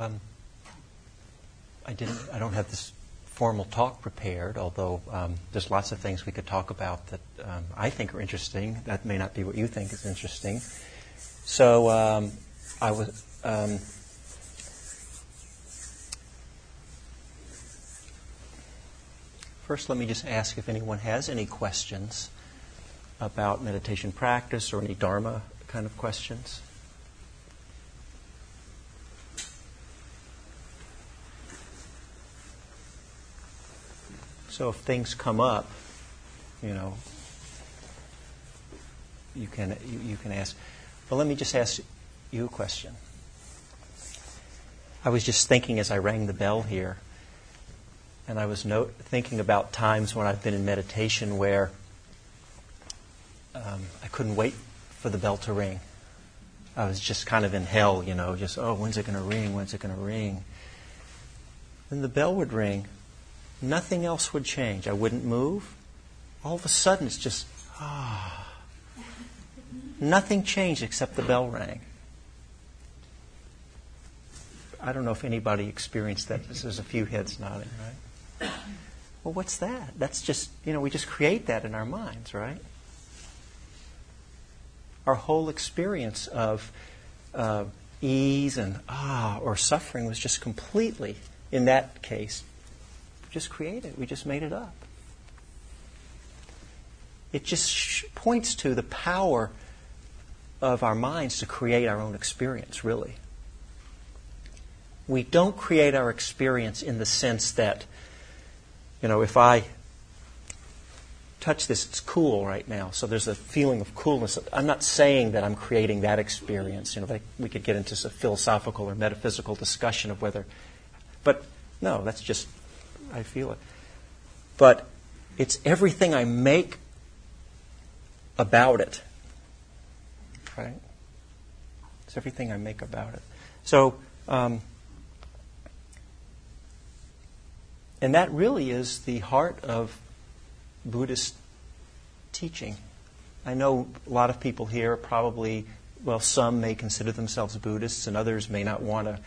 Um, I didn't. I don't have this formal talk prepared, although um, there's lots of things we could talk about that um, I think are interesting. That may not be what you think is interesting. So um, I was. Um, first, let me just ask if anyone has any questions about meditation practice or any Dharma kind of questions. So if things come up, you know, you can you, you can ask. But let me just ask you a question. I was just thinking as I rang the bell here, and I was no, thinking about times when I've been in meditation where um, I couldn't wait for the bell to ring. I was just kind of in hell, you know, just, oh, when's it going to ring? When's it going to ring? Then the bell would ring, Nothing else would change. I wouldn't move. All of a sudden, it's just, ah. Nothing changed except the bell rang. I don't know if anybody experienced that. There's a few heads nodding, right? Well, what's that? That's just, you know, we just create that in our minds, right? Our whole experience of uh, ease and ah or suffering was just completely, in that case, just created. We just made it up. It just sh- points to the power of our minds to create our own experience, really. We don't create our experience in the sense that, you know, if I touch this, it's cool right now. So there's a feeling of coolness. I'm not saying that I'm creating that experience. You know, we could get into a philosophical or metaphysical discussion of whether, but no, that's just I feel it. But it's everything I make about it. Right? It's everything I make about it. So, um, and that really is the heart of Buddhist teaching. I know a lot of people here probably, well, some may consider themselves Buddhists, and others may not want to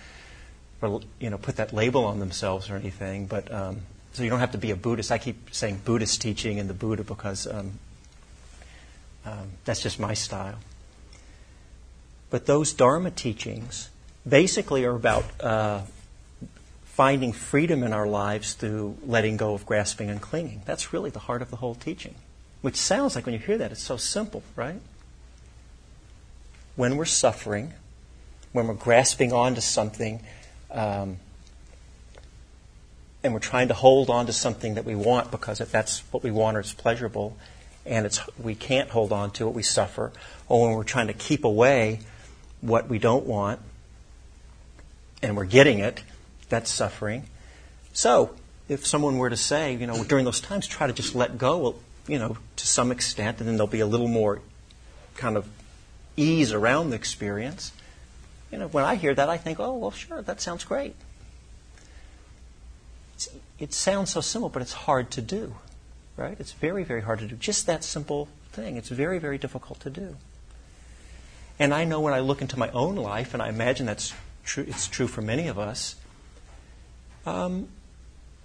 or you know put that label on themselves or anything. But um, so you don't have to be a Buddhist. I keep saying Buddhist teaching and the Buddha because um, um, that's just my style. But those Dharma teachings basically are about uh, finding freedom in our lives through letting go of grasping and clinging. That's really the heart of the whole teaching. Which sounds like when you hear that, it's so simple, right? When we're suffering, when we're grasping onto something um, and we're trying to hold on to something that we want because if that's what we want or it's pleasurable, and it's we can't hold on to it, we suffer. Or when we're trying to keep away what we don't want, and we're getting it, that's suffering. So, if someone were to say, you know, during those times, try to just let go, you know, to some extent, and then there'll be a little more kind of ease around the experience. You know, when I hear that, I think, oh, well, sure, that sounds great. It's, it sounds so simple, but it's hard to do, right? It's very, very hard to do. Just that simple thing. It's very, very difficult to do. And I know when I look into my own life, and I imagine that's true, it's true for many of us, um,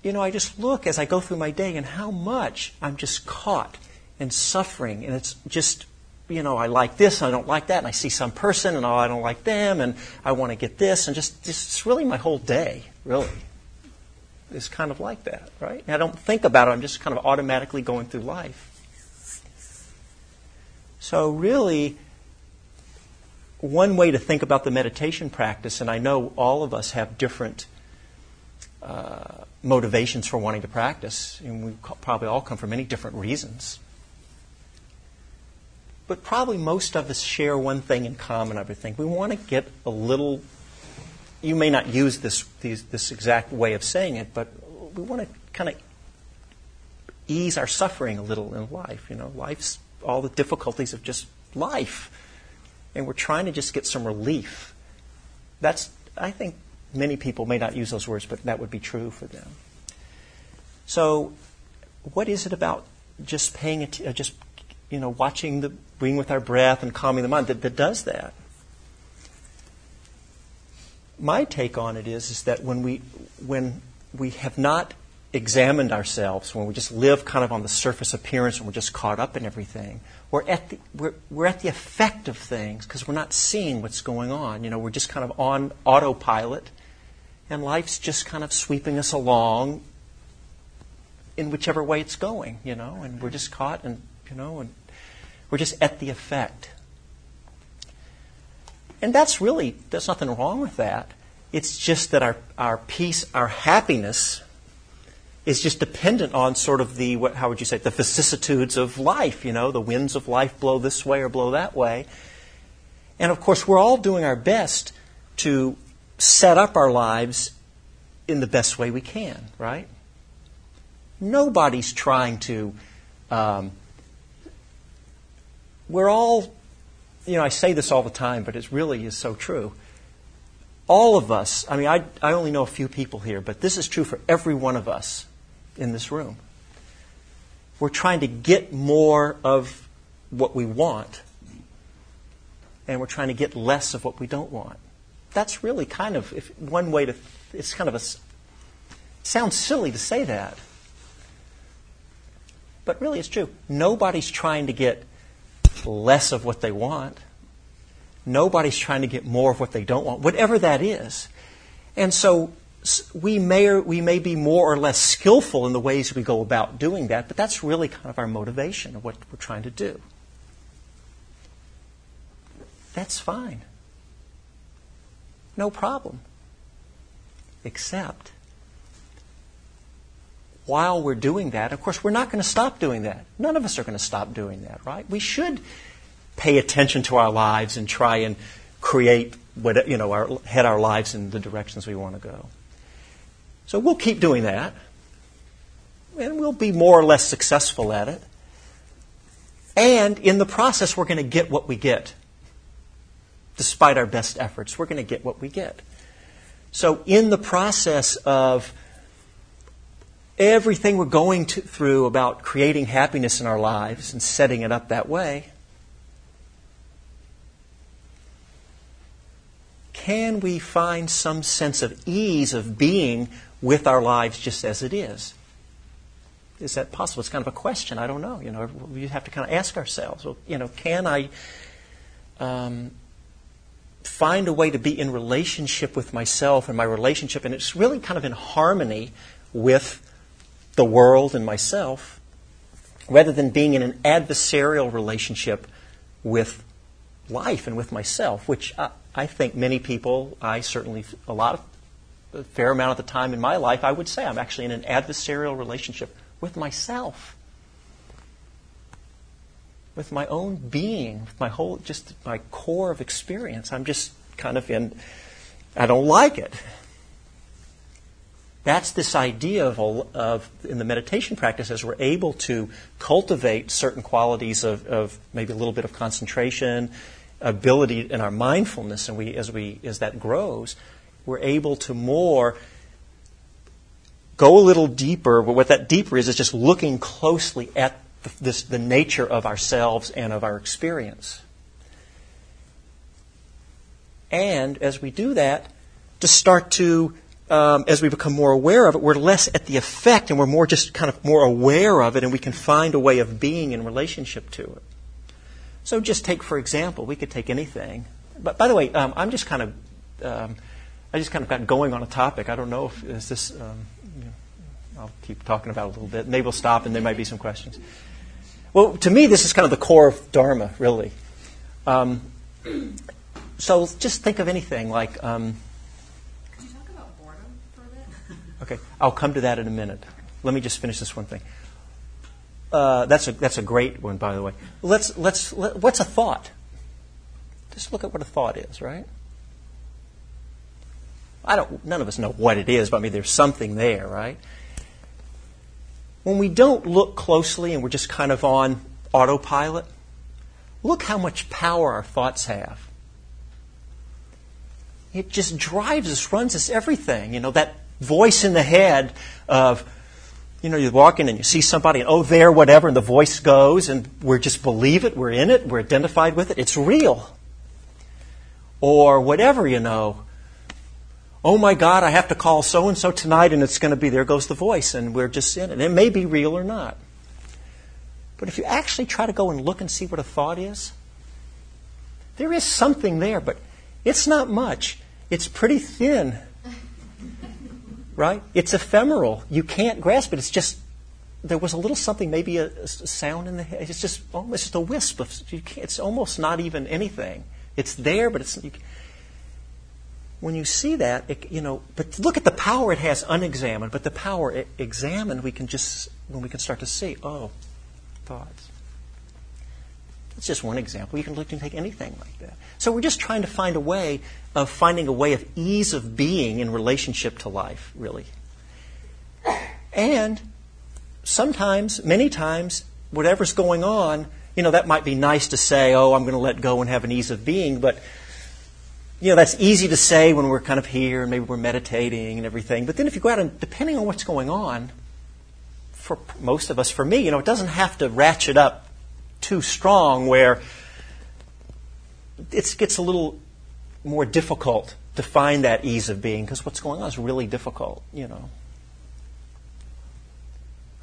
you know, I just look as I go through my day and how much I'm just caught and suffering, and it's just you know, I like this I don't like that, and I see some person and oh, I don't like them, and I want to get this, and just, just it's really my whole day, really, is kind of like that, right? And I don't think about it, I'm just kind of automatically going through life. So, really, one way to think about the meditation practice, and I know all of us have different uh, motivations for wanting to practice, and we probably all come from many different reasons. But probably most of us share one thing in common, I would think. We want to get a little, you may not use this, these, this exact way of saying it, but we want to kind of ease our suffering a little in life. You know, life's all the difficulties of just life. And we're trying to just get some relief. That's, I think many people may not use those words, but that would be true for them. So, what is it about just paying, uh, just you know, watching the, being with our breath and calming the mind that, that does that. my take on it is, is that when we, when we have not examined ourselves, when we just live kind of on the surface appearance and we're just caught up in everything, we're at the, we're, we're at the effect of things because we're not seeing what's going on. You know, we're just kind of on autopilot and life's just kind of sweeping us along in whichever way it's going, you know, and we're just caught and, you know, and we're just at the effect. And that's really, there's nothing wrong with that. It's just that our, our peace, our happiness, is just dependent on sort of the, what, how would you say, the vicissitudes of life. You know, the winds of life blow this way or blow that way. And of course, we're all doing our best to set up our lives in the best way we can, right? Nobody's trying to. Um, we're all, you know, I say this all the time, but it really is so true. All of us, I mean, I, I only know a few people here, but this is true for every one of us in this room. We're trying to get more of what we want, and we're trying to get less of what we don't want. That's really kind of if, one way to, it's kind of a, sounds silly to say that. But really, it's true. Nobody's trying to get less of what they want. Nobody's trying to get more of what they don't want, whatever that is. And so we may, or, we may be more or less skillful in the ways we go about doing that, but that's really kind of our motivation of what we're trying to do. That's fine. No problem. Except, while we're doing that, of course, we're not going to stop doing that. None of us are going to stop doing that, right? We should pay attention to our lives and try and create what, you know, our, head our lives in the directions we want to go. So we'll keep doing that. And we'll be more or less successful at it. And in the process, we're going to get what we get. Despite our best efforts, we're going to get what we get. So, in the process of everything we're going to, through about creating happiness in our lives and setting it up that way, can we find some sense of ease of being with our lives just as it is? Is that possible? It's kind of a question. I don't know. You know, we have to kind of ask ourselves. Well, you know, can I um, find a way to be in relationship with myself and my relationship, and it's really kind of in harmony with the world and myself, rather than being in an adversarial relationship with life and with myself, which I, I think many people, I certainly, a lot of a fair amount of the time in my life, I would say I'm actually in an adversarial relationship with myself, with my own being, with my whole, just my core of experience. I'm just kind of in, I don't like it. That's this idea of, of in the meditation practice as we're able to cultivate certain qualities of, of maybe a little bit of concentration, ability in our mindfulness, and we as we as that grows, we're able to more go a little deeper. But what that deeper is, is just looking closely at the, this, the nature of ourselves and of our experience. And as we do that, to start to, um, as we become more aware of it, we're less at the effect and we're more just kind of more aware of it and we can find a way of being in relationship to it. So just take, for example, we could take anything. But by the way, um, I'm just kind of um, I just kind of got going on a topic. I don't know if is this. Um, you know, I'll keep talking about it a little bit. Maybe we'll stop, and there might be some questions. Well, to me, this is kind of the core of Dharma, really. Um, so just think of anything like. Um, Could you talk about boredom for a bit? Okay, I'll come to that in a minute. Let me just finish this one thing. Uh, that's a that's a great one, by the way. Let's let's let, what's a thought? Just look at what a thought is, right? I don't, none of us know what it is, but I mean, there's something there, right? When we don't look closely and we're just kind of on autopilot, look how much power our thoughts have. It just drives us, runs us, everything. You know, that voice in the head of, you know, you're walking and you see somebody and, oh, there, whatever, and the voice goes and we just believe it, we're in it, we're identified with it, it's real. Or whatever, you know oh my God, I have to call so and so tonight and it's going to be, there goes the voice, and we're just in it. It may be real or not. But if you actually try to go and look and see what a thought is, there is something there, but it's not much. It's pretty thin. Right? It's ephemeral. You can't grasp it. It's just there was a little something, maybe a, a sound in the head. It's just oh, almost just a wisp of. it's almost not even anything. It's there, but it's. You, when you see that, it, you know, but look at the power it has unexamined. But the power examined, we can just when we can start to see. Oh, thoughts. That's just one example. You can look and take anything like that. So we're just trying to find a way of finding a way of ease of being in relationship to life, really. And sometimes, many times, whatever's going on, you know, that might be nice to say, oh, I'm going to let go and have an ease of being, but, you know, that's easy to say when we're kind of here and maybe we're meditating and everything. But then if you go out and, depending on what's going on, for most of us, for me, you know, it doesn't have to ratchet up too strong where it gets a little more difficult to find that ease of being because what's going on is really difficult, you know.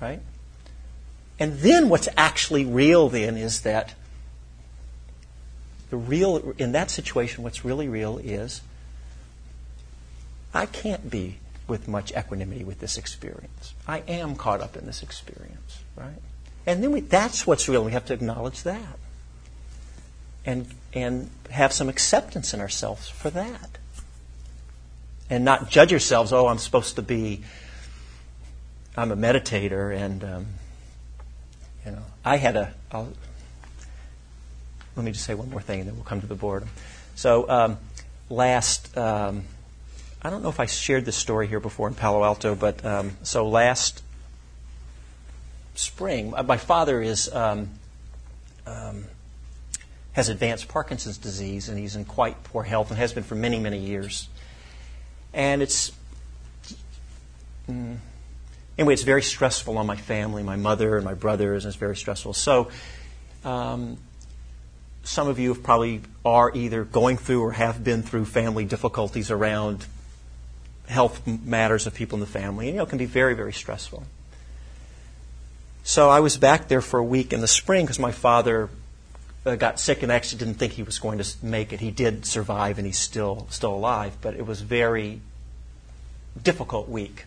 Right? And then what's actually real then is that the real, in that situation, what's really real is I can't be with much equanimity with this experience. I am caught up in this experience, right? And then we, that's what's real. We have to acknowledge that. And, and have some acceptance in ourselves for that. And not judge ourselves, oh, I'm supposed to be, I'm a meditator, and, um, you know, I had a, I'll, let me just say one more thing and then we'll come to the boredom. So, um, last, um, I don't know if I shared this story here before in Palo Alto, but um, so last spring, uh, my father is um, um, has advanced Parkinson's disease, and he's in quite poor health, and has been for many, many years. And it's mm, anyway, it's very stressful on my family, my mother and my brothers, and it's very stressful. So. Um, some of you have probably are either going through or have been through family difficulties around health matters of people in the family. And, you know, it can be very, very stressful. So I was back there for a week in the spring because my father uh, got sick and actually didn't think he was going to make it. He did survive and he's still still alive, but it was very difficult week.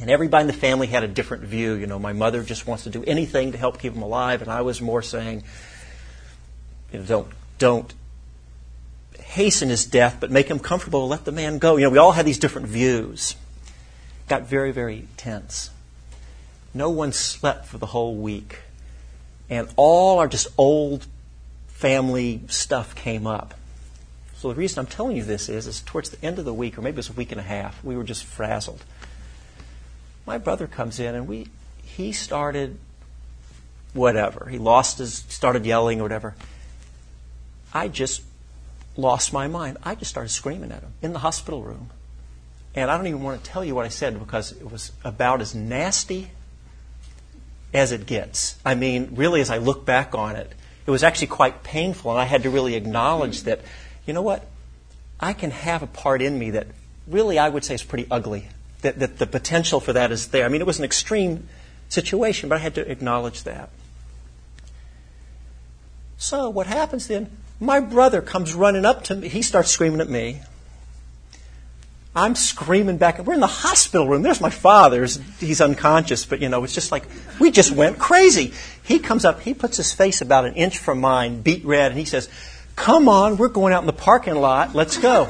And everybody in the family had a different view. You know, my mother just wants to do anything to help keep him alive, and I was more saying, you know, don't don't hasten his death, but make him comfortable, let the man go. You know, we all had these different views. Got very, very tense. No one slept for the whole week. And all our just old family stuff came up. So the reason I'm telling you this is, is towards the end of the week, or maybe it was a week and a half, we were just frazzled. My brother comes in and we he started whatever. He lost his started yelling or whatever. I just lost my mind. I just started screaming at him in the hospital room. And I don't even want to tell you what I said because it was about as nasty as it gets. I mean, really, as I look back on it, it was actually quite painful, and I had to really acknowledge that, you know what? I can have a part in me that really I would say is pretty ugly. That, that the potential for that is there. I mean, it was an extreme situation, but I had to acknowledge that. So, what happens then? My brother comes running up to me. He starts screaming at me. I'm screaming back. We're in the hospital room. There's my father. He's unconscious, but you know, it's just like we just went crazy. He comes up. He puts his face about an inch from mine, beet red, and he says, "Come on, we're going out in the parking lot. Let's go."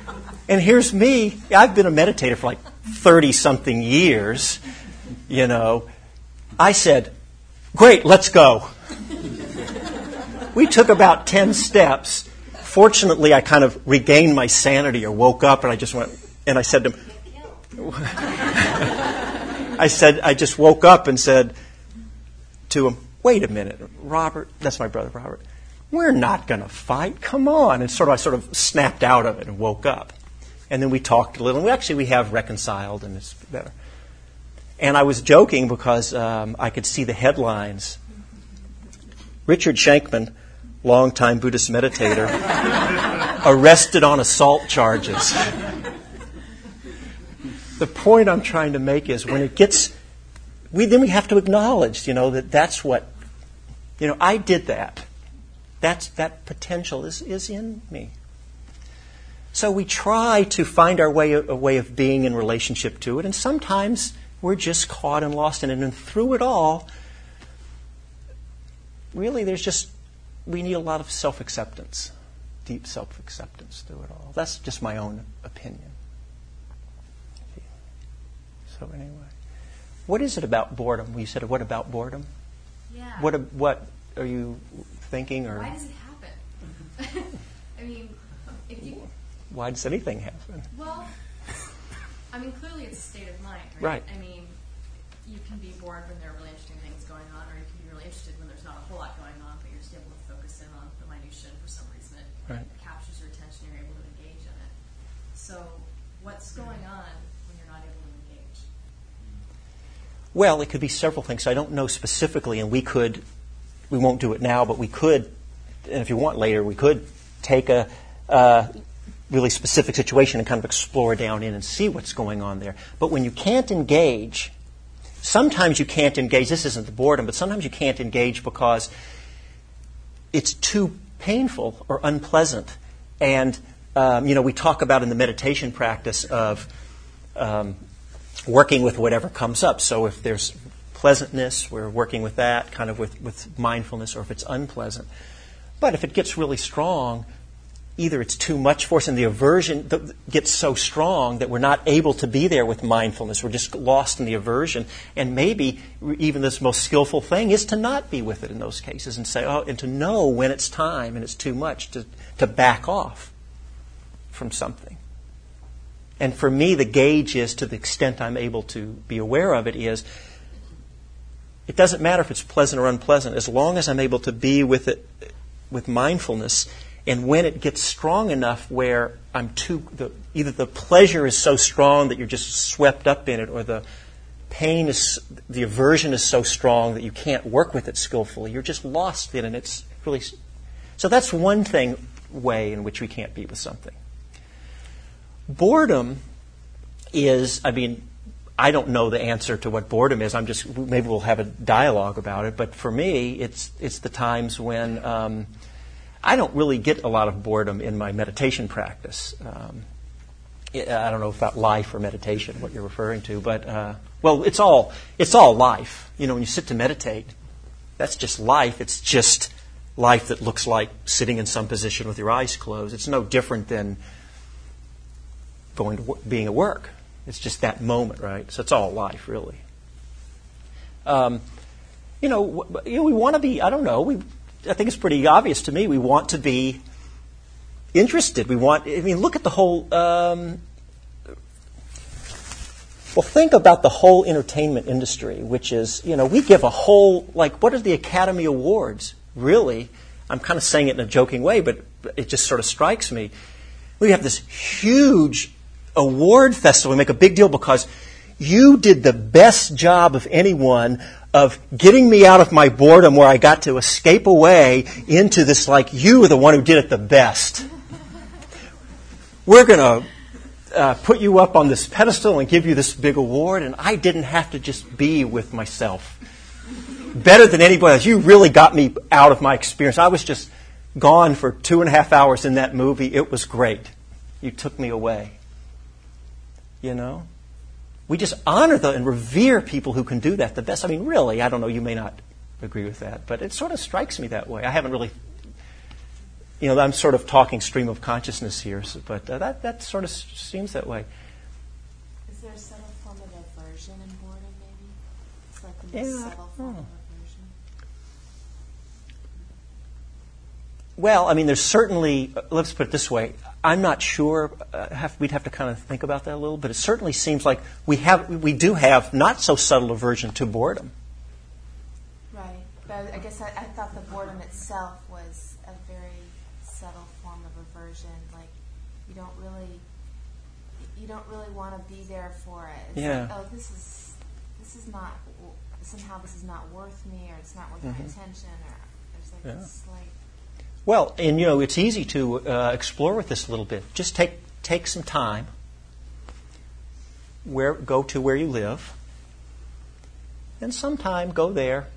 and here's me. I've been a meditator for like thirty something years. You know, I said, "Great, let's go." we took about 10 steps. Fortunately, I kind of regained my sanity or woke up and I just went, and I said to him, I said, I just woke up and said to him, wait a minute, Robert, that's my brother, Robert, we're not going to fight. Come on. And sort of, I sort of snapped out of it and woke up. And then we talked a little. And we actually, we have reconciled and it's better. And I was joking because um, I could see the headlines. Richard Shankman longtime Buddhist meditator, arrested on assault charges. the point I'm trying to make is when it gets, we then we have to acknowledge, you know, that that's what, you know, I did that. That's that potential is is in me. So we try to find our way a way of being in relationship to it, and sometimes we're just caught and lost in it. And through it all, really, there's just we need a lot of self acceptance, deep self acceptance through it all. That's just my own opinion. So anyway, what is it about boredom? We said, what about boredom? Yeah. What what are you thinking, or Why does it happen? I mean, if you, why does anything happen? well, I mean, clearly it's a state of mind, right? Right. I mean, you can be bored when there are really interesting things going on, or you can be really interested when there's not a whole lot going on, but you're just able to focus in on the minutia, and for some reason it Right. captures your attention, you're able to engage in it. So, what's going on when you're not able to engage? Well, it could be several things. I don't know specifically, and we could, we won't do it now, but we could, and if you want later, we could take a uh, really specific situation and kind of explore down in and see what's going on there. But when you can't engage, sometimes you can't engage. This isn't the boredom, but sometimes you can't engage because it's too painful or unpleasant. And, um, you know, we talk about in the meditation practice of um, working with whatever comes up. So if there's pleasantness, we're working with that, kind of with, with mindfulness, or if it's unpleasant. But if it gets really strong, either it's too much for us and the aversion gets so strong that we're not able to be there with mindfulness. We're just lost in the aversion. And maybe even this most skillful thing is to not be with it in those cases and say, oh, and to know when it's time and it's too much to, to back off from something. And for me, the gauge is to the extent I'm able to be aware of it is it doesn't matter if it's pleasant or unpleasant, as long as I'm able to be with it with mindfulness. And when it gets strong enough where I'm too, the, either the pleasure is so strong that you're just swept up in it, or the pain is, the aversion is so strong that you can't work with it skillfully, you're just lost in it. And it's really, so that's one thing, way in which we can't be with something. Boredom is, I mean, I don't know the answer to what boredom is. I'm just maybe we'll have a dialogue about it. But for me, it's it's the times when um, I don't really get a lot of boredom in my meditation practice. Um, I don't know about life or meditation, what you're referring to, but uh, well, it's all it's all life. You know, when you sit to meditate, that's just life. It's just life that looks like sitting in some position with your eyes closed. It's no different than going to being at work. It's just that moment, right? So it's all life, really. Um, you know, you know, we want to be. I don't know. We, I think it's pretty obvious to me. We want to be interested. We want. I mean, look at the whole. Um, well, think about the whole entertainment industry, which is, you know, we give a whole, like, what are the Academy Awards? Really? I'm kind of saying it in a joking way, but it just sort of strikes me. We have this huge award festival. We make a big deal because you did the best job of anyone of getting me out of my boredom where I got to escape away into this, like, you were the one who did it the best. We're going to uh, put you up on this pedestal and give you this big award, and I didn't have to just be with myself. Better than anybody else. You really got me out of my experience. I was just gone for two and a half hours in that movie. It was great. You took me away. You know? We just honor the, and revere people who can do that the best. I mean, really, I don't know, you may not agree with that, but it sort of strikes me that way. I haven't really, you know, I'm sort of talking stream of consciousness here, so, but uh, that, that sort of seems that way. Is there a subtle form of aversion in boredom, maybe? It's like the most Yeah, subtle form oh. of aversion. Well, I mean, there's certainly, uh, let's put it this way, I'm not sure, uh, have, we'd have to kind of think about that a little, but it certainly seems like we, have, we do have not so subtle aversion to boredom. Right. But I- guess I, I thought the boredom itself was a very subtle form of aversion. Like you don't really, you don't really want to be there for it. It's Yeah. Like, oh, this is, this is not. Somehow this is not worth me, or it's not worth my attention, or there's like Mm-hmm. Yeah. this like. Well, and you know, it's easy to uh, explore with this a little bit. Just take take some time. where, go to where you live, and sometime go there,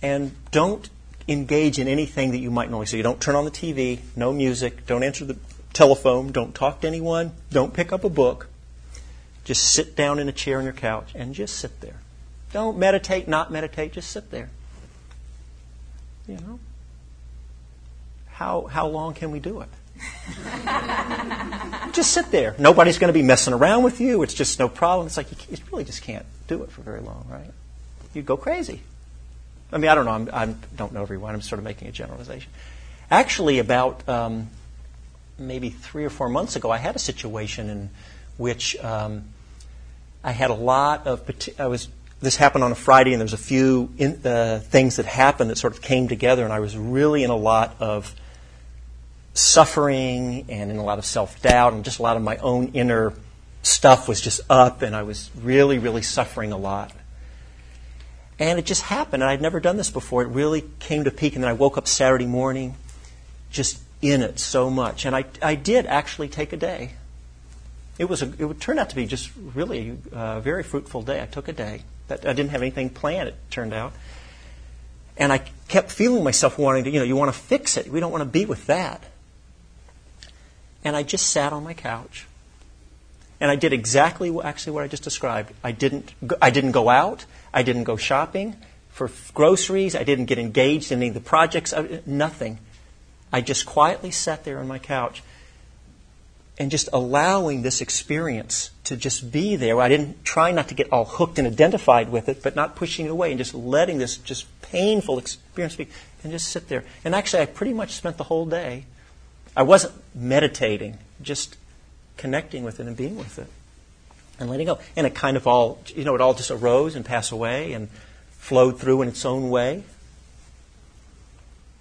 and don't engage in anything that you might normally. So you don't turn on the TV, no music, don't answer the telephone, don't talk to anyone, don't pick up a book. Just sit down in a chair on your couch and just sit there. Don't meditate, not meditate, just sit there. You know? How, how long can we do it? just sit there. Nobody's going to be messing around with you. It's just no problem. It's like you, you really just can't do it for very long, right? You'd go crazy. I mean, I don't know. I'm, I don't know everyone. I'm sort of making a generalization. Actually, about um, maybe three or four months ago, I had a situation in which um, I had a lot of. I was. This happened on a Friday, and there was a few in, uh, things that happened that sort of came together, and I was really in a lot of suffering and in a lot of self doubt, and just a lot of my own inner stuff was just up, and I was really, really suffering a lot. And it just happened, and I'd never done this before. It really came to peak, and then I woke up Saturday morning just in it so much. And I, I did actually take a day. It, was a, it would turn out to be just really a very fruitful day. I took a day. That, I didn't have anything planned, it turned out. And I kept feeling myself wanting to, you know, you want to fix it. We don't want to be with that. And I just sat on my couch. And I did exactly actually what I just described. I didn't, I didn't go out. I didn't go shopping for groceries. I didn't get engaged in any of the projects. Nothing. I just quietly sat there on my couch and just allowing this experience to just be there. I didn't try not to get all hooked and identified with it, but not pushing it away and just letting this just painful experience be and just sit there. And actually, I pretty much spent the whole day. I wasn't meditating, just connecting with it and being with it and letting go. And it kind of all, you know, it all just arose and passed away and flowed through in its own way.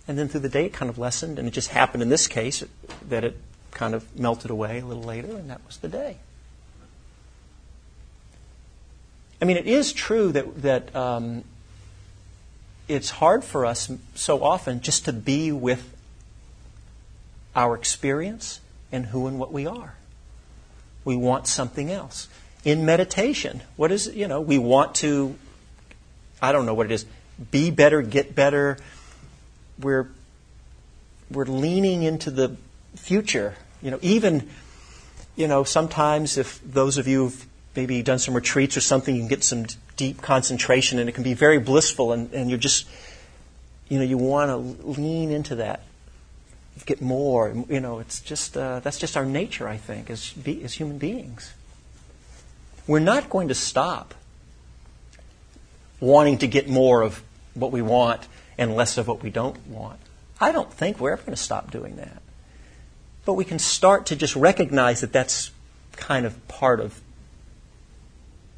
And then through the day, it kind of lessened, and it just happened in this case that it kind of melted away a little later, and that was the day. I mean, it is true that, that um, it's hard for us so often just to be with our experience and who and what we are. We want something else in meditation. What is it? You know, we want to, I don't know what it is, be better, get better. We're, we're leaning into the future. You know, even, you know, sometimes if those of you who've maybe done some retreats or something, you can get some deep concentration and it can be very blissful and, and you're just, you know, you want to lean into that. Get more, you know. It's just uh, that's just our nature, I think, as be, as human beings. We're not going to stop wanting to get more of what we want and less of what we don't want. I don't think we're ever going to stop doing that. But we can start to just recognize that that's kind of part of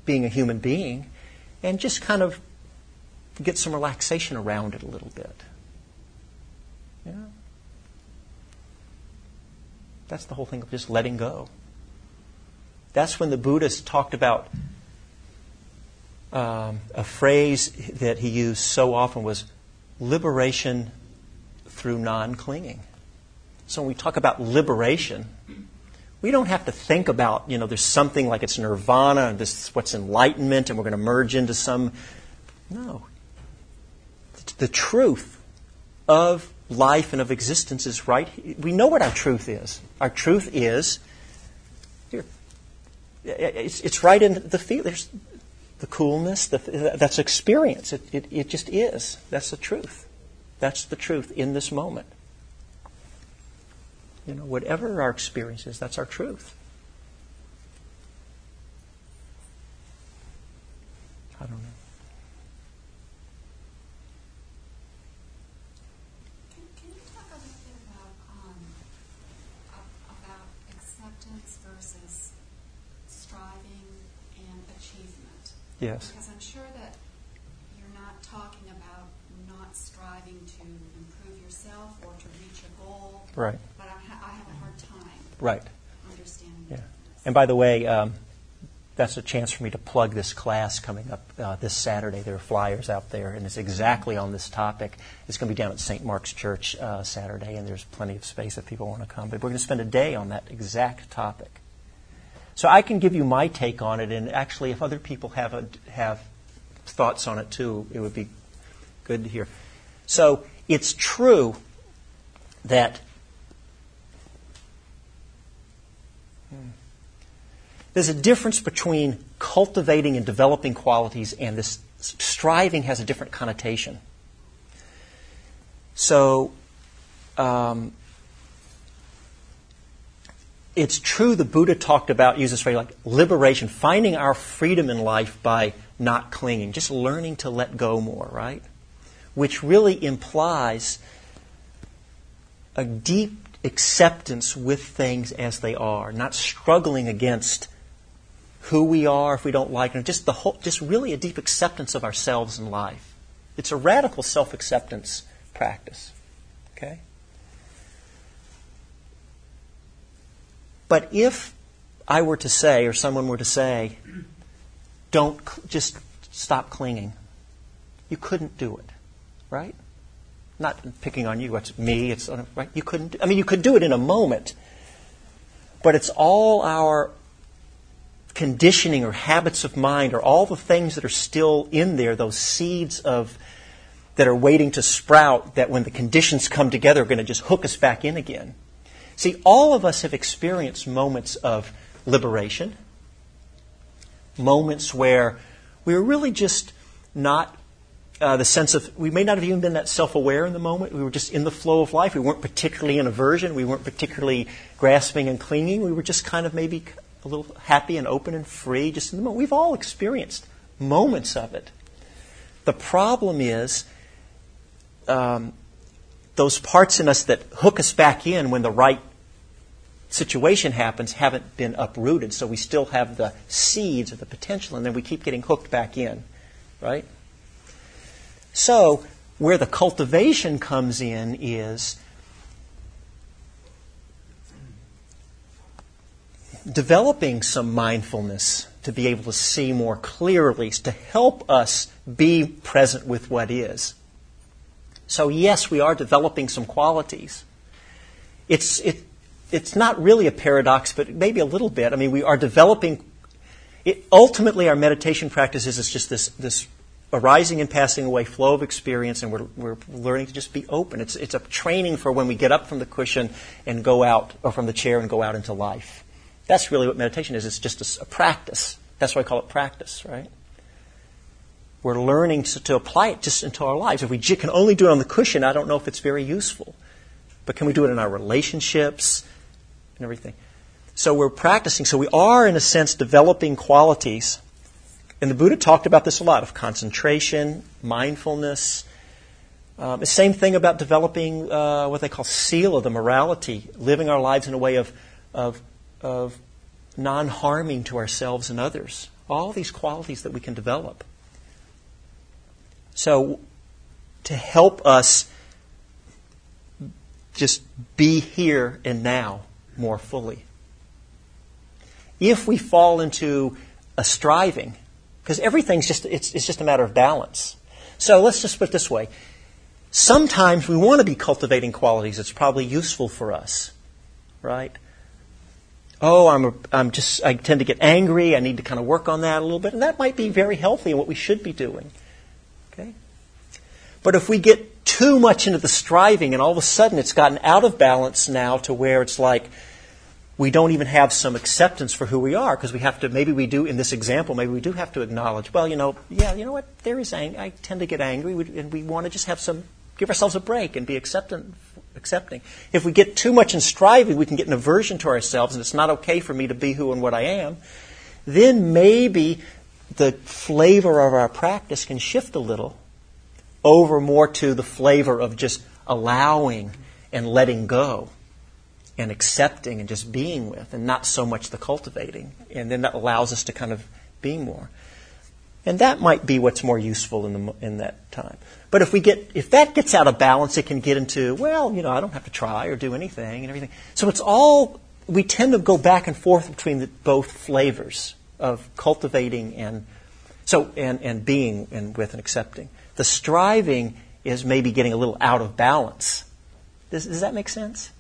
being a human being and just kind of get some relaxation around it a little bit. Yeah. That's the whole thing of just letting go. That's when the Buddhists talked about um, a phrase that he used so often was liberation through non-clinging. So when we talk about liberation, we don't have to think about, you know, there's something like it's nirvana and this is what's enlightenment and we're going to merge into some. No. The truth of life and of existence is right. We know what our truth is. Our truth is here. it's, it's right in the feel. There's the coolness, the, that's experience. It, it, it just is. That's the truth. That's the truth in this moment. You know, whatever our experience is, that's our truth. I don't know. Yes. Because I'm sure that you're not talking about not striving to improve yourself or to reach a goal. Right. But I, ha- I have a hard time. Right. Understanding. Yeah. And by the way, um, that's a chance for me to plug this class coming up uh, this Saturday. There are flyers out there, and it's exactly on this topic. It's going to be down at St. Mark's Church uh, Saturday, and there's plenty of space if people want to come. But we're going to spend a day on that exact topic. So I can give you my take on it, and actually, if other people have a, have thoughts on it too, it would be good to hear. So it's true that there's a difference between cultivating and developing qualities, and this striving has a different connotation. So, um, it's true the Buddha talked about, use this phrase like liberation, finding our freedom in life by not clinging, just learning to let go more, right? Which really implies a deep acceptance with things as they are, not struggling against who we are if we don't like them, just the whole, just really a deep acceptance of ourselves in life. It's a radical self-acceptance practice. Okay? But if I were to say, or someone were to say, don't just stop clinging, you couldn't do it, right? Not picking on you, it's me, it's right. You couldn't. I mean, you could do it in a moment, but it's all our conditioning or habits of mind or all the things that are still in there, those seeds of that are waiting to sprout that when the conditions come together are going to just hook us back in again. See, all of us have experienced moments of liberation, moments where we were really just not uh, the sense of, we may not have even been that self aware in the moment. We were just in the flow of life. We weren't particularly in aversion. We weren't particularly grasping and clinging. We were just kind of maybe a little happy and open and free just in the moment. We've all experienced moments of it. The problem is um, those parts in us that hook us back in when the right situation happens haven't been uprooted, so we still have the seeds of the potential, and then we keep getting hooked back in, right? So, where the cultivation comes in is developing some mindfulness to be able to see more clearly, to help us be present with what is. So, yes, we are developing some qualities. It's, it, it's not really a paradox, but maybe a little bit. I mean, we are developing. It, ultimately, our meditation practice is just this, this arising and passing away flow of experience, and we're, we're learning to just be open. It's, it's a training for when we get up from the cushion and go out, or from the chair and go out into life. That's really what meditation is. It's just a, a practice. That's why I call it practice, right? We're learning to, to apply it just into our lives. If we j- can only do it on the cushion, I don't know if it's very useful. But can we do it in our relationships? And everything. So we're practicing. So we are, in a sense, developing qualities. And the Buddha talked about this a lot of concentration, mindfulness. Um, the same thing about developing uh, what they call sila, the morality, living our lives in a way of, of, of non harming to ourselves and others. All these qualities that we can develop. So, to help us just be here and now more fully. If we fall into a striving, because everything's just, it's, it's just a matter of balance. So let's just put it this way. Sometimes we want to be cultivating qualities that's probably useful for us, right? Oh, I'm, a, I'm just, I tend to get angry. I need to kind of work on that a little bit. And that might be very healthy and what we should be doing. Okay? But if we get too much into the striving and all of a sudden it's gotten out of balance now to where it's like we don't even have some acceptance for who we are because we have to maybe we do in this example maybe we do have to acknowledge well you know yeah you know what there is anger. I tend to get angry and we want to just have some give ourselves a break and be acceptant accepting if we get too much in striving we can get an aversion to ourselves and it's not okay for me to be who and what I am then maybe the flavor of our practice can shift a little over more to the flavor of just allowing and letting go and accepting and just being with, and not so much the cultivating. And then that allows us to kind of be more. And that might be what's more useful in, the, in that time. But if we get, if that gets out of balance, it can get into, well, you know, I don't have to try or do anything and everything. So it's all, we tend to go back and forth between the, both flavors of cultivating and, so, and, and being and with and accepting. The striving is maybe getting a little out of balance. Does, does that make sense?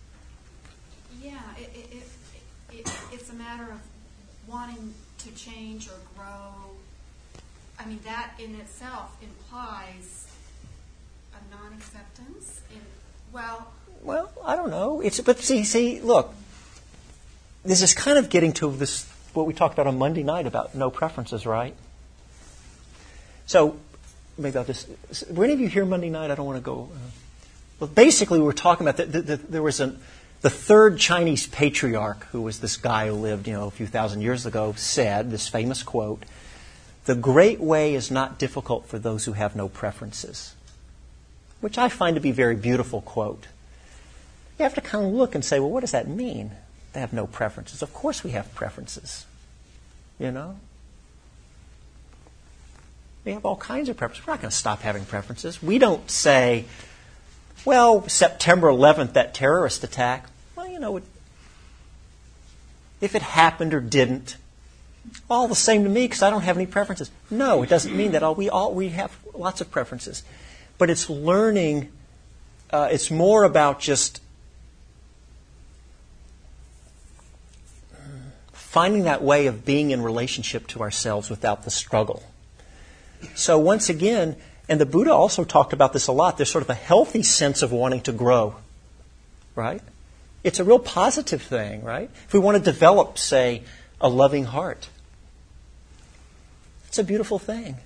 Yeah, it, it, it, it's a matter of wanting to change or grow, I mean, that in itself implies a non acceptance. Well, Well, I don't know. It's but see, see, look. This is kind of getting to this what we talked about on Monday night about no preferences, right? So maybe I'll just. Were any of you here Monday night? I don't want to go. Uh, well, basically, we were talking about the, the, the, there was an the third Chinese patriarch, who was this guy who lived, you know, a few thousand years ago, said this famous quote: "The great way is not difficult for those who have no preferences," which I find to be a very beautiful quote. You have to kind of look and say, well, what does that mean? They have no preferences. Of course, we have preferences. You know, we have all kinds of preferences. We're not going to stop having preferences. We don't say, well, September 11th, that terrorist attack, well, you know, it, if it happened or didn't, all the same to me because I don't have any preferences. No, it doesn't mean that. All we all we have lots of preferences, but it's learning. Uh, it's more about just finding that way of being in relationship to ourselves without the struggle. So once again, and the Buddha also talked about this a lot. There's sort of a healthy sense of wanting to grow, right? It's a real positive thing, right? If we want to develop, say, a loving heart, it's a beautiful thing.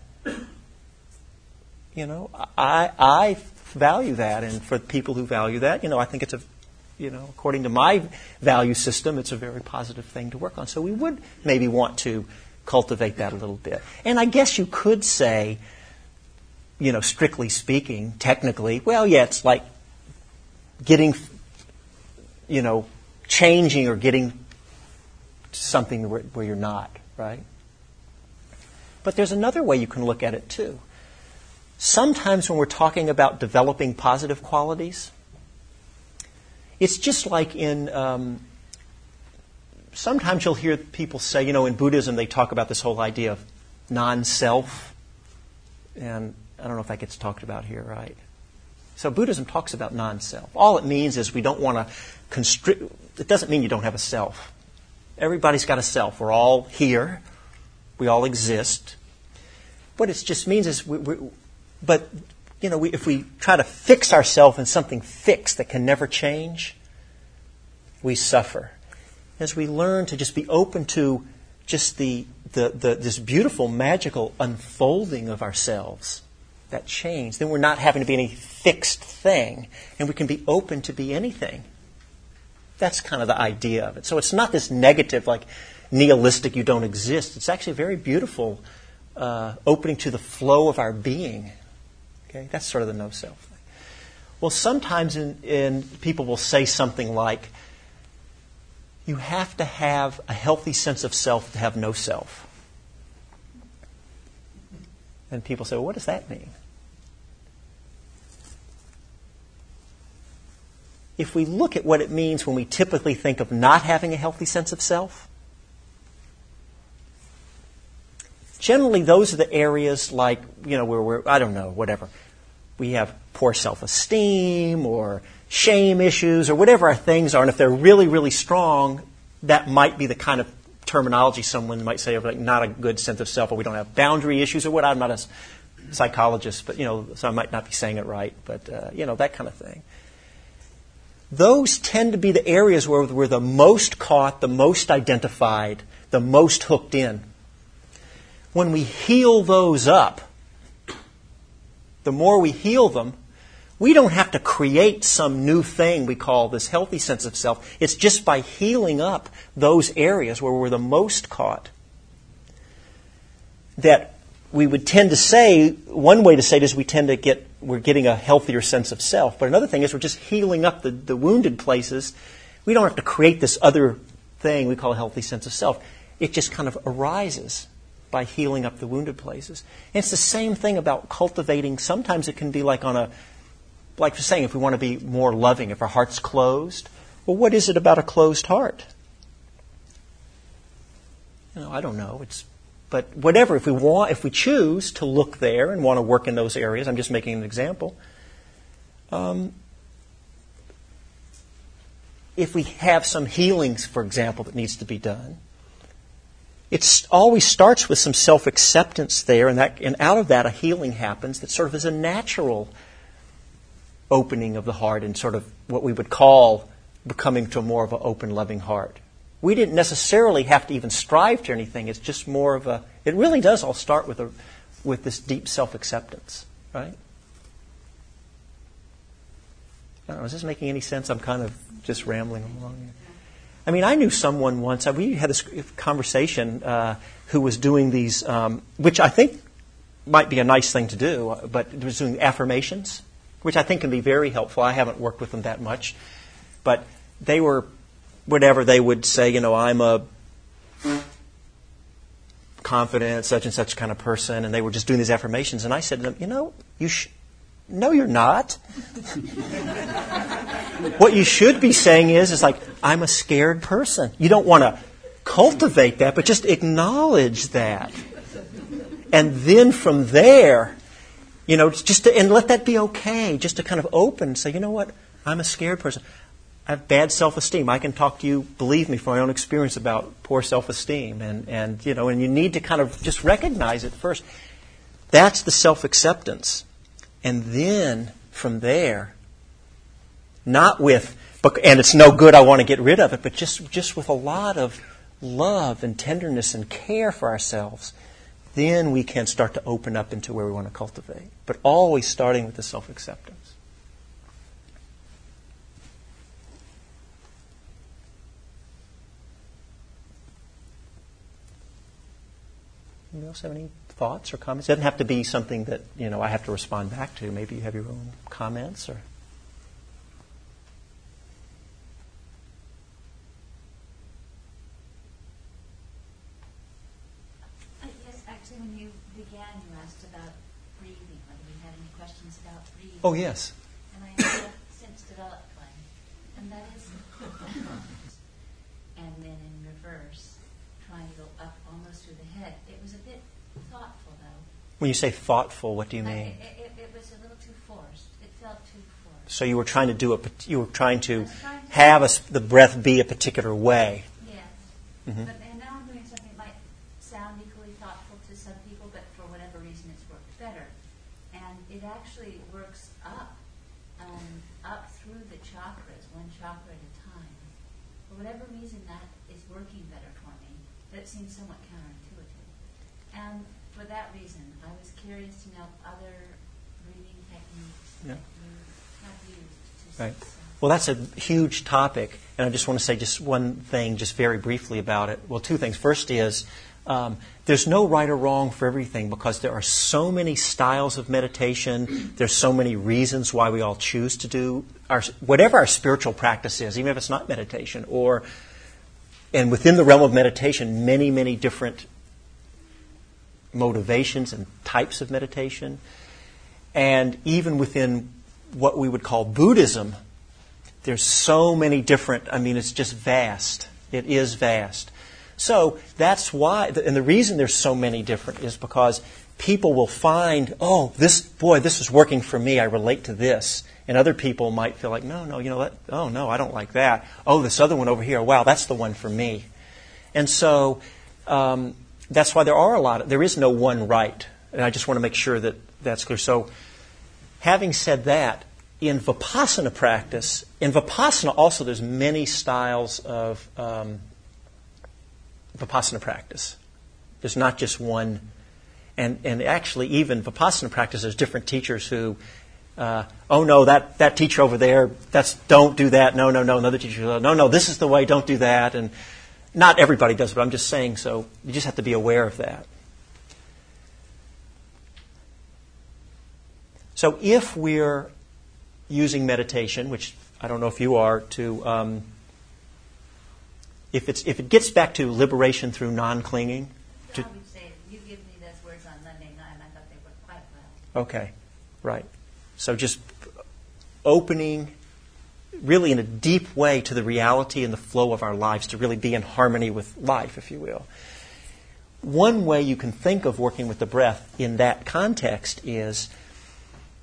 You know, I, I value that, and for people who value that, you know, I think it's a, you know, according to my value system, it's a very positive thing to work on. So we would maybe want to cultivate that a little bit. And I guess you could say, you know, strictly speaking, technically, well, yeah, it's like getting, you know, changing or getting something where, where you're not, right? But there's another way you can look at it too. Sometimes when we're talking about developing positive qualities, it's just like in. Um, sometimes you'll hear people say, you know, in Buddhism they talk about this whole idea of non-self, and I don't know if that gets talked about here, right? So Buddhism talks about non-self. All it means is we don't want to constrict. It doesn't mean you don't have a self. Everybody's got a self. We're all here. We all exist. What it just means is, we, we, but you know, we, if we try to fix ourselves in something fixed that can never change, we suffer. As we learn to just be open to just the, the, the this beautiful, magical unfolding of ourselves, that change, then we're not having to be any fixed thing, and we can be open to be anything. That's kind of the idea of it. So it's not this negative, like nihilistic, you don't exist. It's actually a very beautiful uh, opening to the flow of our being. Okay, that's sort of the no self thing. Well, sometimes in, in people will say something like, "You have to have a healthy sense of self to have no self." And people say, well, "What does that mean?" If we look at what it means when we typically think of not having a healthy sense of self, generally those are the areas like, you know, where we're, I don't know, whatever. We have poor self esteem or shame issues or whatever our things are. And if they're really, really strong, that might be the kind of terminology someone might say of like not a good sense of self or we don't have boundary issues or what. I'm not a psychologist, but, you know, so I might not be saying it right, but, uh, you know, that kind of thing. Those tend to be the areas where we're the most caught, the most identified, the most hooked in when we heal those up, the more we heal them, we don't have to create some new thing we call this healthy sense of self. It's just by healing up those areas where we're the most caught that we would tend to say, one way to say it is we tend to get, we're getting a healthier sense of self. But another thing is we're just healing up the, the wounded places. We don't have to create this other thing we call a healthy sense of self. It just kind of arises by healing up the wounded places. And it's the same thing about cultivating. Sometimes it can be like on a, like you're saying, if we want to be more loving, if our heart's closed, well, what is it about a closed heart? You know, I don't know. It's, but whatever. If we want, if we choose to look there and want to work in those areas, I'm just making an example. Um, if we have some healings, for example, that needs to be done, it always starts with some self acceptance there, and, that, and out of that, a healing happens that sort of is a natural opening of the heart and sort of what we would call becoming to more of an open, loving heart. We didn't necessarily have to even strive to anything. It's just more of a, it really does all start with, a, with this deep self acceptance, right? I don't know, is this making any sense? I'm kind of just rambling along here. I mean, I knew someone once, we had this conversation, uh, who was doing these, um, which I think might be a nice thing to do, but was doing affirmations, which I think can be very helpful. I haven't worked with them that much. But they were, whatever, they would say, you know, I'm a confident, such and such kind of person, and they were just doing these affirmations. And I said to them, you know, you sh- no, you're not. what you should be saying is, is like, I'm a scared person. You don't want to cultivate that, but just acknowledge that. And then from there, you know, just to, and let that be okay, just to kind of open, say, you know what, I'm a scared person. I have bad self-esteem. I can talk to you, believe me, from my own experience about poor self-esteem, and and you know, and you need to kind of just recognize it first. That's the self-acceptance. And then from there, not with, and it's no good, I want to get rid of it, but just, just with a lot of love and tenderness and care for ourselves, then we can start to open up into where we want to cultivate. But always starting with the self acceptance. Anybody else have any thoughts or comments? It doesn't have to be something that you know I have to respond back to. Maybe you have your own comments or. Uh, yes, actually, when you began, you asked about breathing. Whether you had any questions about breathing. Oh yes. And I have since developed one, and that is, and then in reverse, trying to go up almost through the head. It was a bit thoughtful, though. When you say thoughtful, what do you I- mean? It, it, it was a little too forced. It felt too forced. So you were trying to do a, you were trying to trying to- have a the breath be a particular way. Yes. Mhm. But and now I'm doing something that might sound equally thoughtful to some people, but for whatever reason it's worked better. And it actually works up, um, up through the chakras, one chakra at a time. For whatever reason that is working better for me. That seems somewhat counterintuitive. And for that reason, I was curious to know other breathing techniques Yeah. that you have used to Right. success. Well, that's a huge topic, and I just want to say just one thing, just very briefly about it. Well, two things. First is um, there's no right or wrong for everything because there are so many styles of meditation. There's so many reasons why we all choose to do our whatever our spiritual practice is, even if it's not meditation, or and within the realm of meditation, many many different motivations and types of meditation, and even within what we would call Buddhism, there's so many different, I mean, it's just vast. It is vast. So that's why, and the reason there's so many different is because people will find, oh, this, boy, this is working for me. I relate to this. And other people might feel like, no, no, you know, oh, no, I don't like that. Oh, this other one over here, wow, that's the one for me. And so um, that's why there are a lot of, there is no one right. And I just want to make sure that that's clear. So having said that, in Vipassana practice, in Vipassana also there's many styles of um, Vipassana practice. There's not just one. And, and actually, even Vipassana practice, there's different teachers who, uh, oh no, that, that teacher over there, that's, don't do that. No, no, no. Another teacher, no, no, this is the way, don't do that. And not everybody does, but I'm just saying so. You just have to be aware of that. So if we're using meditation, which I don't know if you are, to um, if it's if it gets back to liberation through non-clinging. I To, you give me those words on Monday night, and I thought they worked quite well. okay, right. So just opening, really in a deep way, to the reality and the flow of our lives, to really be in harmony with life, if you will. One way you can think of working with the breath in that context is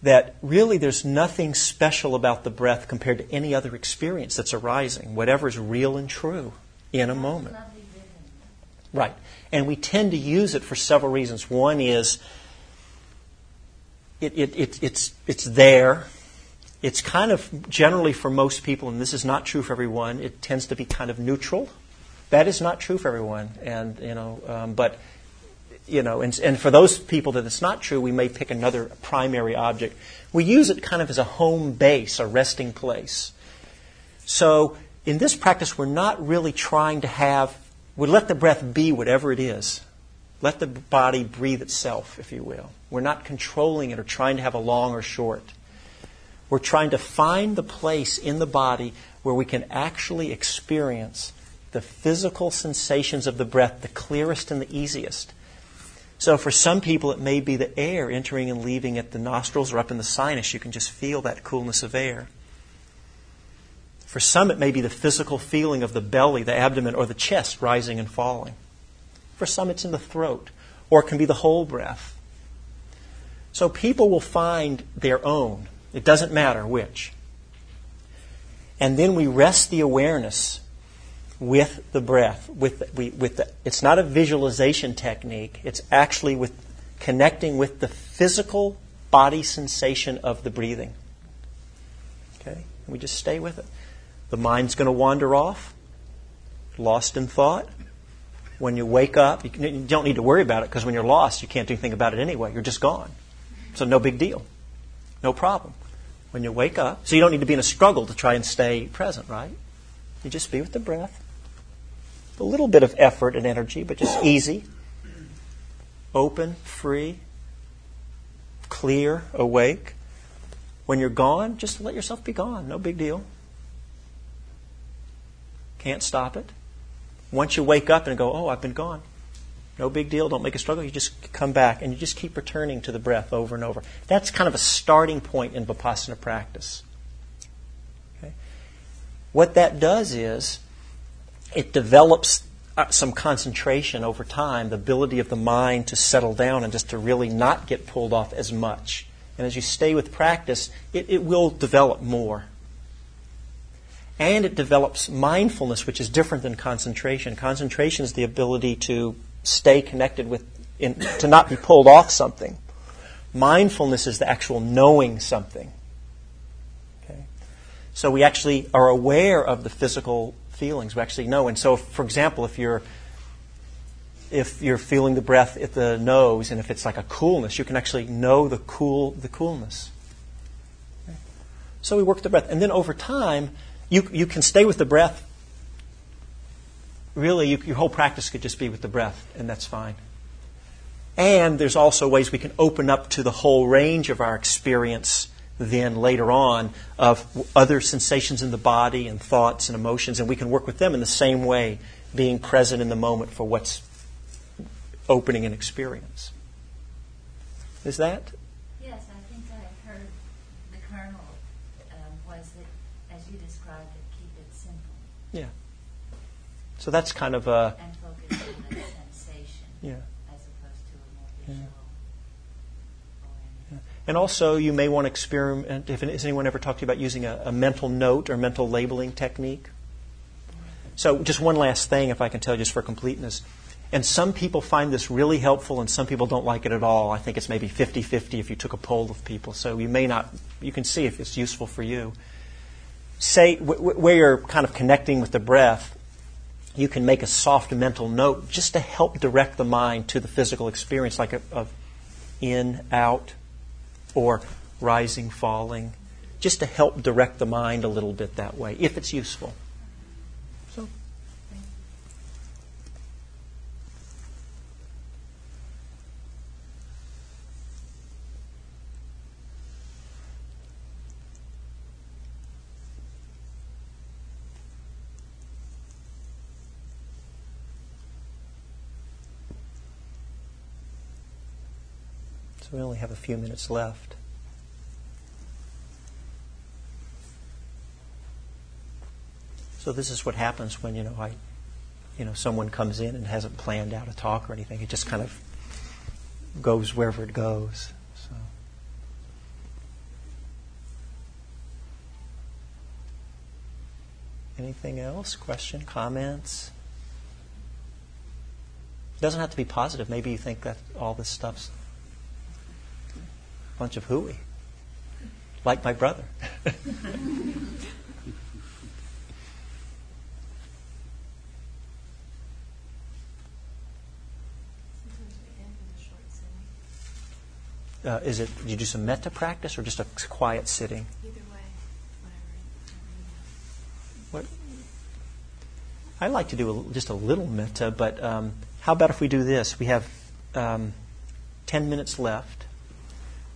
that really there's nothing special about the breath compared to any other experience that's arising, whatever is real and true in a moment. Right. And we tend to use it for several reasons. One is it, it, it, it's, it's there. It's kind of generally for most people, and this is not true for everyone, it tends to be kind of neutral. That is not true for everyone. And, you know, um, but, you know, and, and for those people that it's not true, we may pick another primary object. We use it kind of as a home base, a resting place. So in this practice, we're not really trying to have, we let the breath be whatever it is. Let the body breathe itself, if you will. We're not controlling it or trying to have a long or short. We're trying to find the place in the body where we can actually experience the physical sensations of the breath the clearest and the easiest. So for some people, it may be the air entering and leaving at the nostrils or up in the sinus. You can just feel that coolness of air. For some, it may be the physical feeling of the belly, the abdomen, or the chest rising and falling. For some, it's in the throat, or it can be the whole breath. So people will find their own. It doesn't matter which. And then we rest the awareness with the breath. With, we, with the, it's not a visualization technique. It's actually with connecting with the physical body sensation of the breathing. Okay? We just stay with it. The mind's going to wander off, lost in thought. When you wake up, you don't need to worry about it because when you're lost, you can't do anything about it anyway. You're just gone. So no big deal. No problem. When you wake up, so you don't need to be in a struggle to try and stay present, right? You just be with the breath. A little bit of effort and energy, but just easy. Open, free, clear, awake. When you're gone, just let yourself be gone. No big deal. Can't stop it. Once you wake up and go, oh, I've been gone. No big deal. Don't make a struggle. You just come back and you just keep returning to the breath over and over. That's kind of a starting point in Vipassana practice. Okay? What that does is it develops uh, some concentration over time, the ability of the mind to settle down and just to really not get pulled off as much. And as you stay with practice, it, it will develop more and it develops mindfulness, which is different than concentration. Concentration is the ability to stay connected with, in, to not be pulled off something. Mindfulness is the actual knowing something. Okay? So we actually are aware of the physical feelings. We actually know. And so, for example, if you're if you're feeling the breath at the nose, and if it's like a coolness, you can actually know the cool the coolness. Okay? So we work the breath, and then over time, you, you can stay with the breath. Really, you, your whole practice could just be with the breath, and that's fine. And there's also ways we can open up to the whole range of our experience then later on of other sensations in the body and thoughts and emotions, and we can work with them in the same way, being present in the moment for what's opening an experience. Is that So that's kind of a. And focus on the sensation. Yeah. As opposed to a more visual. Yeah. And also, you may want to experiment. If has anyone ever talked to you about using a, a mental note or mental labeling technique? So, just one last thing, if I can tell, you just for completeness. And some people find this really helpful, and some people don't like it at all. I think it's maybe 50 50 if you took a poll of people. So, you may not, you can see if it's useful for you say where you're kind of connecting with the breath, you can make a soft mental note just to help direct the mind to the physical experience, like of in, out, or rising, falling, just to help direct the mind a little bit that way, if it's useful. We only have a few minutes left. So this is what happens when you know I, you know, someone comes in and hasn't planned out a talk or anything. It just kind of goes wherever it goes. So. Anything else? Question, comments? doesn't have to be positive. Maybe you think that all this stuff's bunch of hooey, like my brother. Sometimes we end with a short sitting. Uh, is it? Do you do some metta practice or just a quiet sitting? Either way, What? whatever. I like to do a, just a little metta, but um, how about if we do this? We have um, 10 minutes left.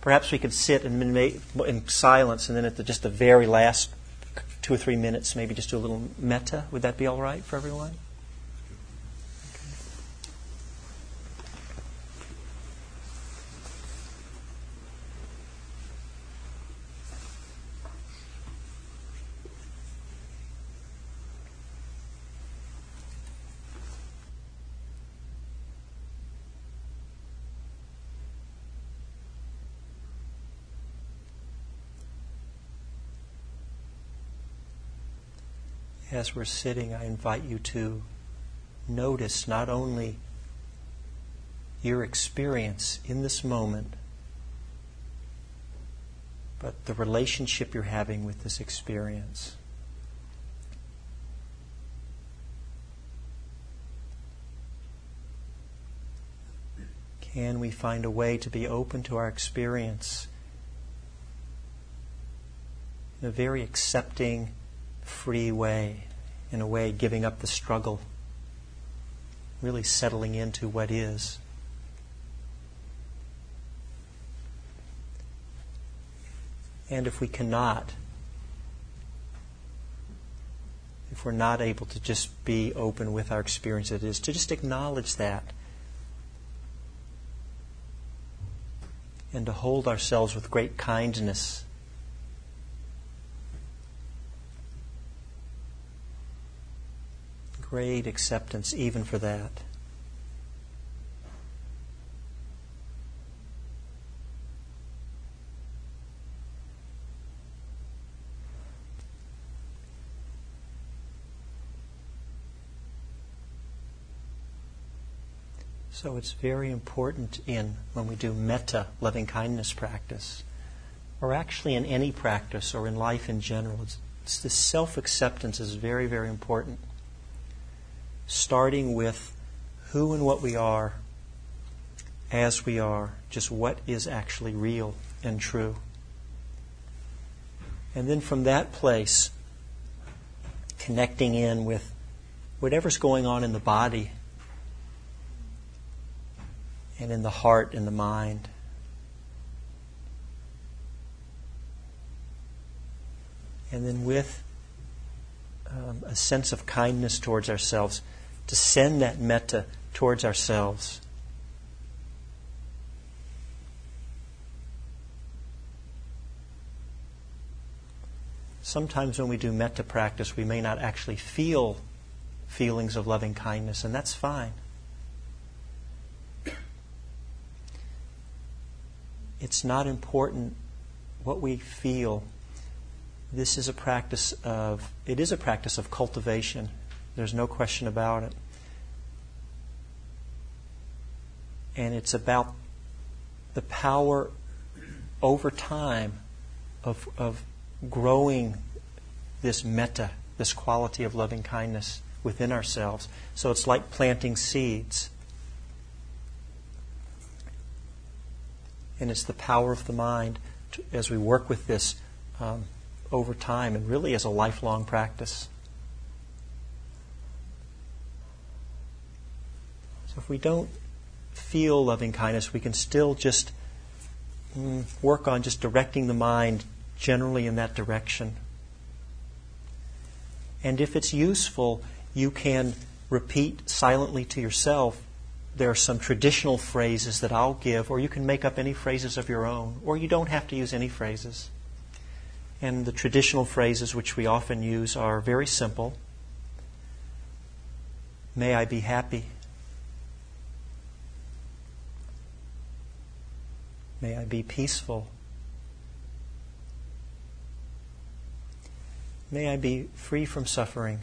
Perhaps we could sit in, in silence and then at the, just the very last two or three minutes, maybe just do a little metta. Would that be all right for everyone? As we're sitting, I invite you to notice not only your experience in this moment, but the relationship you're having with this experience. Can we find a way to be open to our experience in a very accepting, free way, in a way giving up the struggle, really settling into what is? And if we cannot, if we're not able to just be open with our experience, it is to just acknowledge that and to hold ourselves with great kindness. Great acceptance, even for that. So it's very important in when we do metta, loving kindness practice, or actually in any practice or in life in general. It's, it's this self acceptance is very, very important. Starting with who and what we are as we are, just what is actually real and true. And then from that place, connecting in with whatever's going on in the body and in the heart and the mind. And then with um, a sense of kindness towards ourselves, to send that metta towards ourselves. Sometimes when we do metta practice, we may not actually feel feelings of loving kindness, and that's fine. it's not important what we feel. This is a practice of, it is a practice of cultivation. There's no question about it. And it's about the power over time of, of growing this metta, this quality of loving kindness within ourselves. So it's like planting seeds. And it's the power of the mind to, as we work with this um, over time and really as a lifelong practice. If we don't feel loving kindness, we can still just mm, work on just directing the mind generally in that direction. And if it's useful, you can repeat silently to yourself there are some traditional phrases that I'll give, or you can make up any phrases of your own, or you don't have to use any phrases. And the traditional phrases which we often use are very simple. May I be happy. May I be peaceful. May I be free from suffering.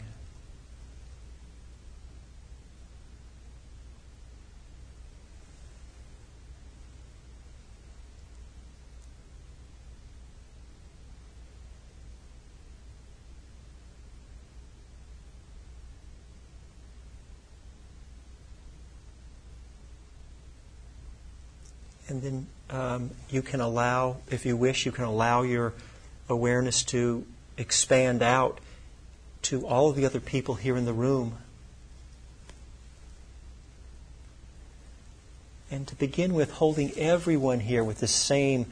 And then um, you can allow, if you wish, you can allow your awareness to expand out to all of the other people here in the room. And to begin with, holding everyone here with the same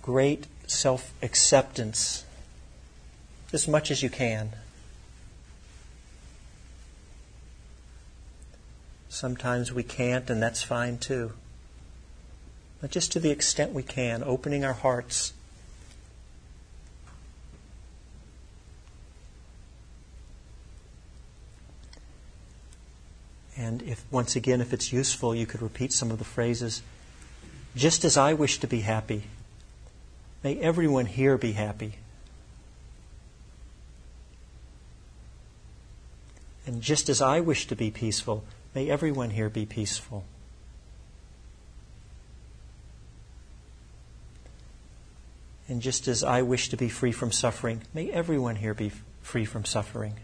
great self acceptance as much as you can. Sometimes we can't, and that's fine too. But just to the extent we can, opening our hearts. And if once again, if it's useful, you could repeat some of the phrases. Just as I wish to be happy, may everyone here be happy. And just as I wish to be peaceful, may everyone here be peaceful. And just as I wish to be free from suffering, may everyone here be free from suffering.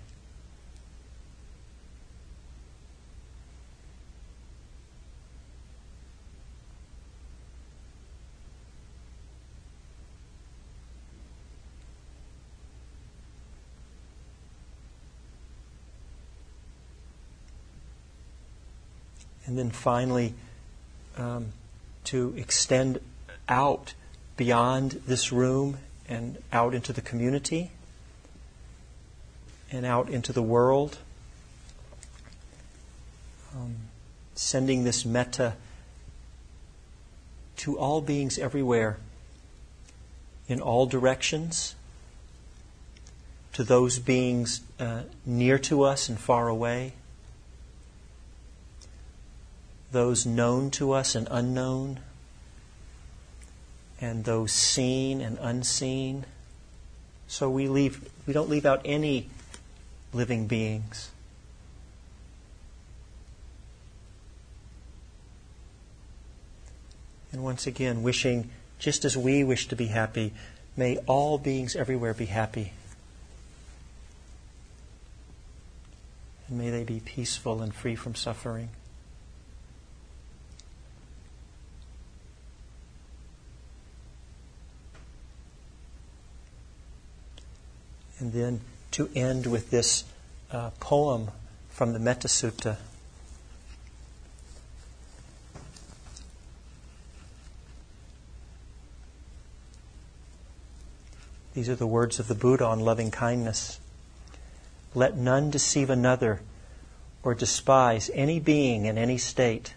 And then finally, um, to extend out beyond this room and out into the community and out into the world. Um, sending this metta to all beings everywhere, in all directions, to those beings uh, near to us and far away, those known to us and unknown and those seen and unseen. So we leave we don't leave out any living beings. And once again, wishing, just as we wish to be happy, may all beings everywhere be happy. And may they be peaceful and free from suffering. And then to end with this uh, poem from the Metta Sutta. These are the words of the Buddha on loving kindness. Let none deceive another or despise any being in any state.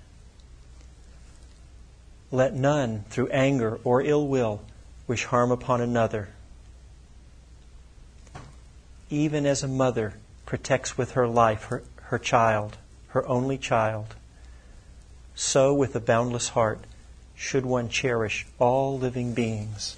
Let none, through anger or ill will, wish harm upon another even as a mother protects with her life her, her child, her only child, so with a boundless heart should one cherish all living beings.